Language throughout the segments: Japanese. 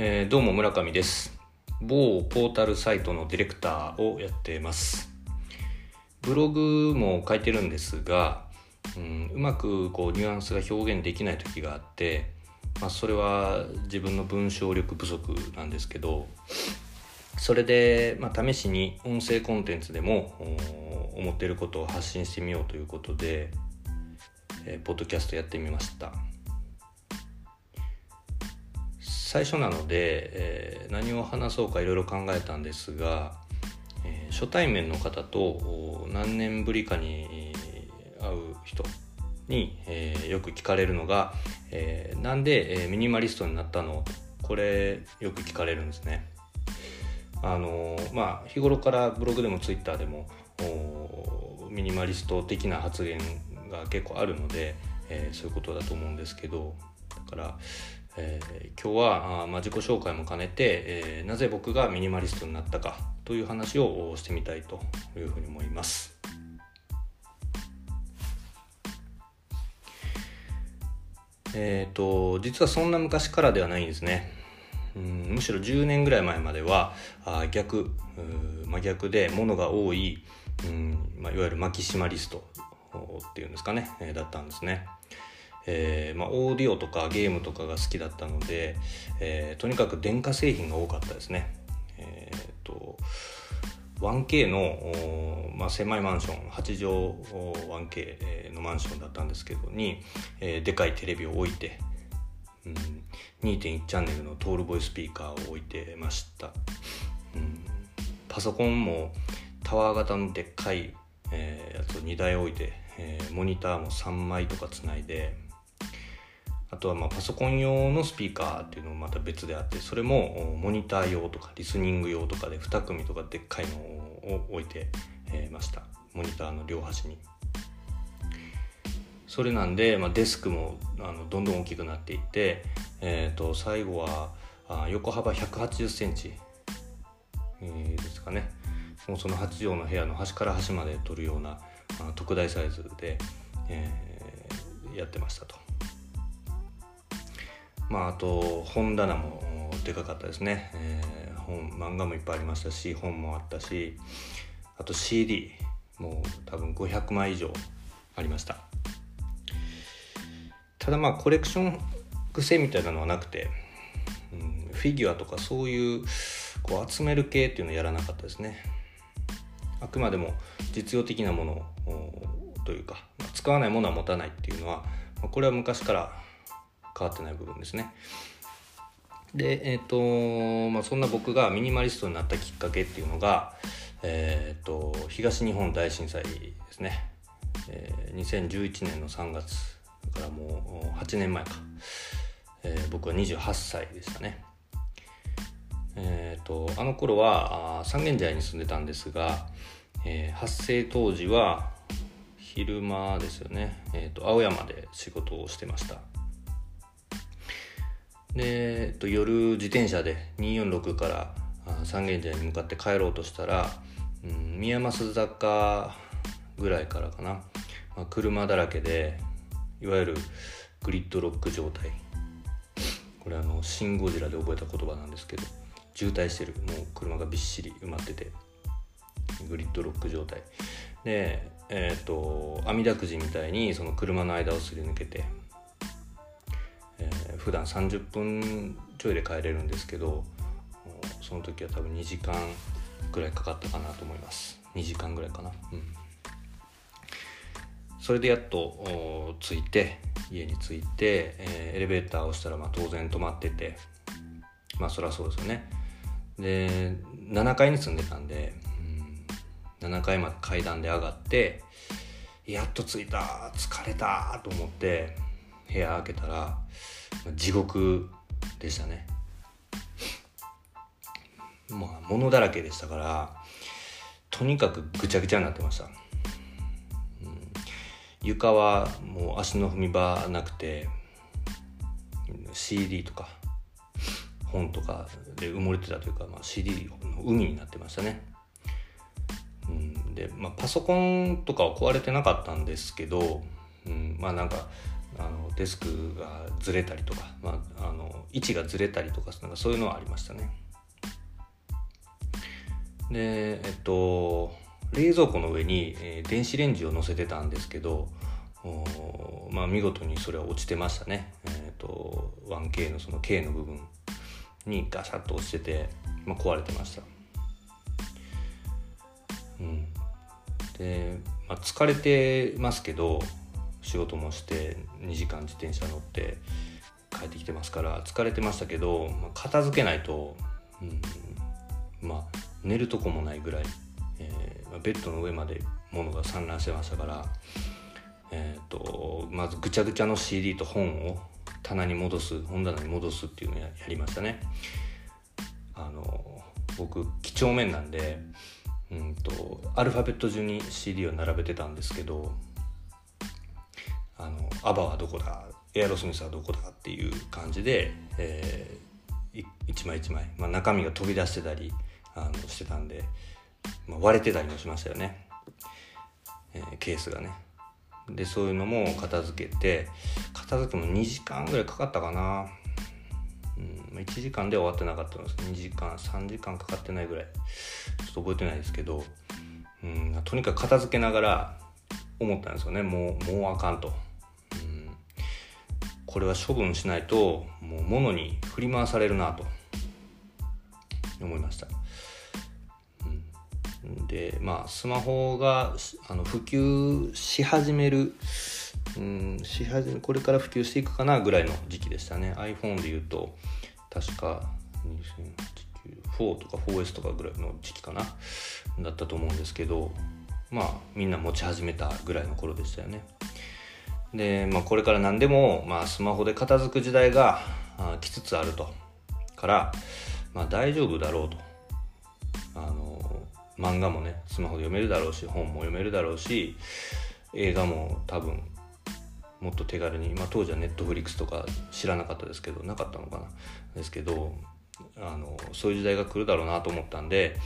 えーどうも村上です。某ポータルサイトのディレクターをやってます。ブログも書いてるんですが、うん、うまくこうニュアンスが表現できない時があって、まあ、それは自分の文章力不足なんですけどそれで、まあ、試しに音声コンテンツでも思っていることを発信してみようということで、えーポッドキャストやってみました。最初なので、えー何を話そうかいろいろ考えたんですが、えー初対面の方と何年ぶりかに会う人に、えーよく聞かれるのが、えーなんで、えーミニマリストになったの？これよく聞かれるんですね。あのーまあ日頃からブログでもツイッターでもミニマリスト的な発言が結構あるので、えーそういうことだと思うんですけどだから、えー今日はあ、まあ、自己紹介も兼ねて、えーなぜ僕がミニマリストになったかという話をしてみたいというふうに思います。えー、と実はそんな昔からではないんですね。うんむしろ10年ぐらい前まではあ逆うー真逆で物が多い、うんまあ、いわゆるマキシマリストっていうんですかね、えーだったんですね。えーまあ、オーディオとかゲームとかが好きだったので、えーとにかく電化製品が多かったですね。えーと 1K の、おまあ、狭いマンション8畳 1K のマンションだったんですけどに、えーでかいテレビを置いて、うん、2.1チャンネルのトールボイスピーカーを置いてました、うん、パソコンもタワー型のでっかい、えーやつを2台置いて、えーモニターも3枚とかつないであとはまあパソコン用のスピーカーっていうのもまた別であってそれもモニター用とかリスニング用とかで2組とかでっかいのを置いて、ました。モニターの両端に。それなんで、まあ、デスクもあのどんどん大きくなっていって、えー、と最後はあ横幅1 8 0センチ、ですかね。もうその8畳の部屋の端から端まで取るようなあ特大サイズで、えーやってましたと。まああと本棚もでかかったですね、えー本漫画もいっぱいありましたし本もあったしあと CD もう多分500枚以上ありました。ただまあコレクション癖みたいなのはなくて、うん、フィギュアとかそういうこう集める系っていうのをやらなかったですね。あくまでも実用的なものというか使わないものは持たないっていうのはこれは昔から変わってない部分ですね。でえっ、とまあそんな僕がミニマリストになったきっかけっていうのがえっ、と東日本大震災ですね、えー2011年の3月だからもう8年前か、えー僕は28歳でしたね。えー、とあの頃は三軒茶屋に住んでたんですが、えー発生当時は昼間ですよね、えー、と青山で仕事をしてました。で、えーと夜自転車で246から三軒茶屋に向かって帰ろうとしたら、うん、宮益坂ぐらいからかな、まあ、車だらけでいわゆるグリッドロック状態。これあの「シン・ゴジラ」で覚えた言葉なんですけど渋滞してる。もう車がびっしり埋まっててグリッドロック状態。でえっ、と網だくじみたいにその車の間をすり抜けて、えー普段30分ちょいで帰れるんですけどその時は多分2時間ぐらいかかったかなと思います。2時間ぐらいかな。うん。それでやっと着いて家に着いて、えーエレベーターを押したらまあ当然止まっててまあそりゃそうですよね。で7階に住んでたんで、うん、7階まで階段で上がってやっと着いた疲れたと思って部屋開けたら地獄でしたね。まあ物だらけでしたからとにかくぐちゃぐちゃになってました。床はもう足の踏み場なくて CD とか本とかで埋もれてたというか、まあ、CD の海になってましたね、うん、で、まあ、パソコンとかは壊れてなかったんですけど、うん、まあなんかあのデスクがずれたりとか、まあ、あの位置がずれたりとかなんかそういうのはありましたね。でえっと冷蔵庫の上に、え、電子レンジを乗せてたんですけどまあ見事にそれは落ちてましたね。えっ、と 1K のその K の部分にガシャッと落ちてて、まあ、壊れてました。うん。で、まあ、疲れてますけど仕事もして2時間自転車乗って帰ってきてますから疲れてましたけど、まあ、片付けないと、うん、まあ寝るとこもないぐらい、えー、ベッドの上まで物が散乱してましたから、えーと、まずぐちゃぐちゃの CD と本を棚に戻す本棚に戻すっていうのをやりましたね。あの僕几帳面なんでうんとアルファベット順に CD を並べてたんですけどあのアバはどこだエアロスミスはどこだっていう感じで、えー、一枚一枚、まあ、中身が飛び出してたりあのしてたんで、まあ、割れてたりもしましたよね、えー、ケースがね。でそういうのも片付けて片付けも2時間ぐらいかかったかな、うん、1時間で終わってなかったんです。2時間3時間かかってないぐらい。ちょっと覚えてないですけど、うん、とにかく片付けながら思ったんですよね。もうもうあかんと、これは処分しないともう物に振り回されるなと思いました。でまあスマホがあの普及し始めるうんし始めこれから普及していくかなぐらいの時期でしたね。iPhone でいうと確か4とか 4S とかぐらいの時期かなだったと思うんですけどまあみんな持ち始めたぐらいの頃でしたよね。で、まあ、これから何でも、まあ、スマホで片付く時代が来つつあると。から、まあ、大丈夫だろうと。あの漫画もねスマホで読めるだろうし本も読めるだろうし映画も多分もっと手軽に、まあ、当時はネットフリックスとか知らなかったですけどなかったのかな。ですけどあのそういう時代が来るだろうなと思ったんで、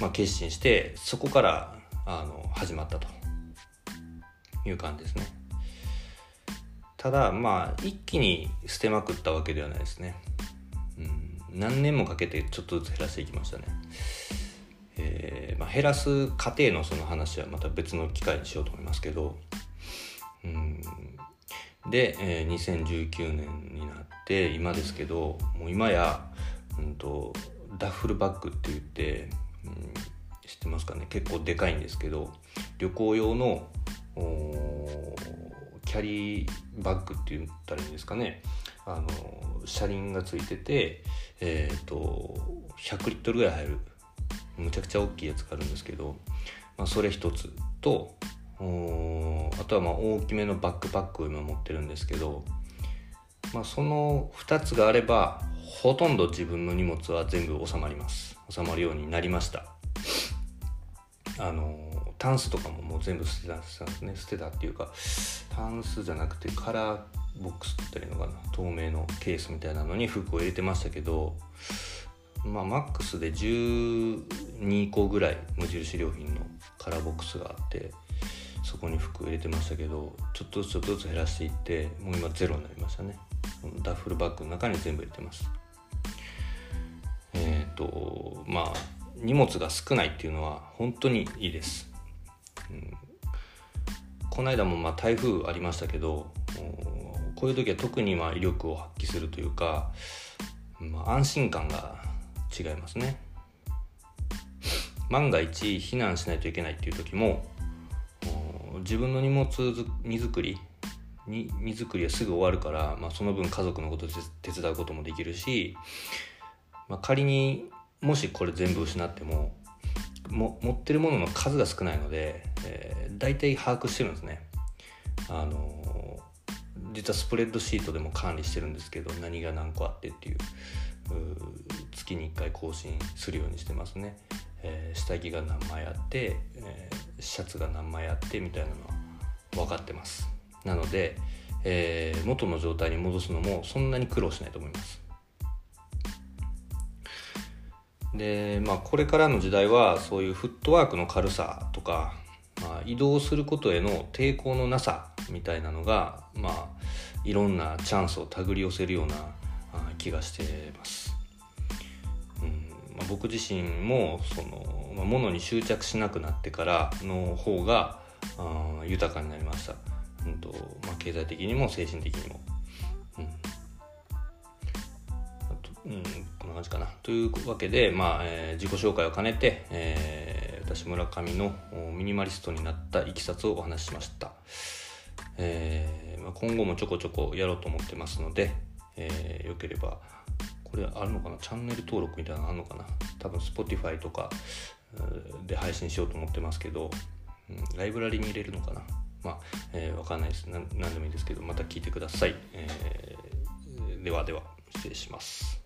まあ、決心してそこからあの始まったという感じですね。ただまあ一気に捨てまくったわけではないですね、うん、何年もかけてちょっとずつ減らしていきましたね。えー、まあ、減らす過程のその話はまた別の機会にしようと思いますけど、うん、で、えー、2019年になって今ですけどもう今や、うんと、ダッフルバッグって言って、うん、知ってますかね。結構でかいんですけど旅行用のキャリーバッグって言ったらいいんですかね。あの車輪がついてて、えーと100リットルぐらい入る。むちゃくちゃ大きいやつがあるんですけど、まあ、それ一つとあとはまあ大きめのバックパックを今持ってるんですけど、まあ、その2つがあればほとんど自分の荷物は全部収まります。収まるようになりました。あのタンスとかももう全部捨てたんですね捨てたっていうかタンスじゃなくてカラーボックスっていいのかな透明のケースみたいなのに服を入れてましたけどまあマックスで12個ぐらい無印良品のカラーボックスがあってそこに服を入れてましたけどちょっとずつちょっとずつ減らしていってもう今ゼロになりましたね。ダッフルバッグの中に全部入れてます。えっ、ー、とまあ荷物が少ないっていうのは本当にいいです、この間もまあ台風ありましたけどこういう時は特にまあ威力を発揮するというか、まあ、安心感が違いますね。万が一避難しないといけないっていう時も自分の荷物荷造りに荷造りはすぐ終わるから、まあ、その分家族のこと手伝うこともできるし、まあ、仮にもしこれ全部失ってもも持ってるものの数が少ないので、えー、大体把握してるんですね。あのー、実はスプレッドシートでも管理してるんですけど何が何個あってっていう月に1回更新するようにしてますね、えー、下着が何枚あって、えー、シャツが何枚あってみたいなのは分かってます。なので、えー、元の状態に戻すのもそんなに苦労しないと思います。でまあこれからの時代はそういうフットワークの軽さとか、まあ、移動することへの抵抗のなさみたいなのがまあいろんなチャンスを手繰り寄せるような気がしてます。うんまあ、僕自身もその、まあ、物に執着しなくなってからの方があ豊かになりました、うんとまあ、経済的にも精神的にも。うんうん、こんな感じかな。というわけで、まあえー、自己紹介を兼ねて、えー、私村上のミニマリストになったいきさつをお話ししました。えーまあ、今後もちょこちょこやろうと思ってますので、えー、よければこれあるのかな？チャンネル登録みたいなのあるのかな？多分 Spotify とかで配信しようと思ってますけど、うん、ライブラリに入れるのかな？まあ、えー、わかんないです。何でもいいですけどまた聞いてください、えー、ではでは失礼します。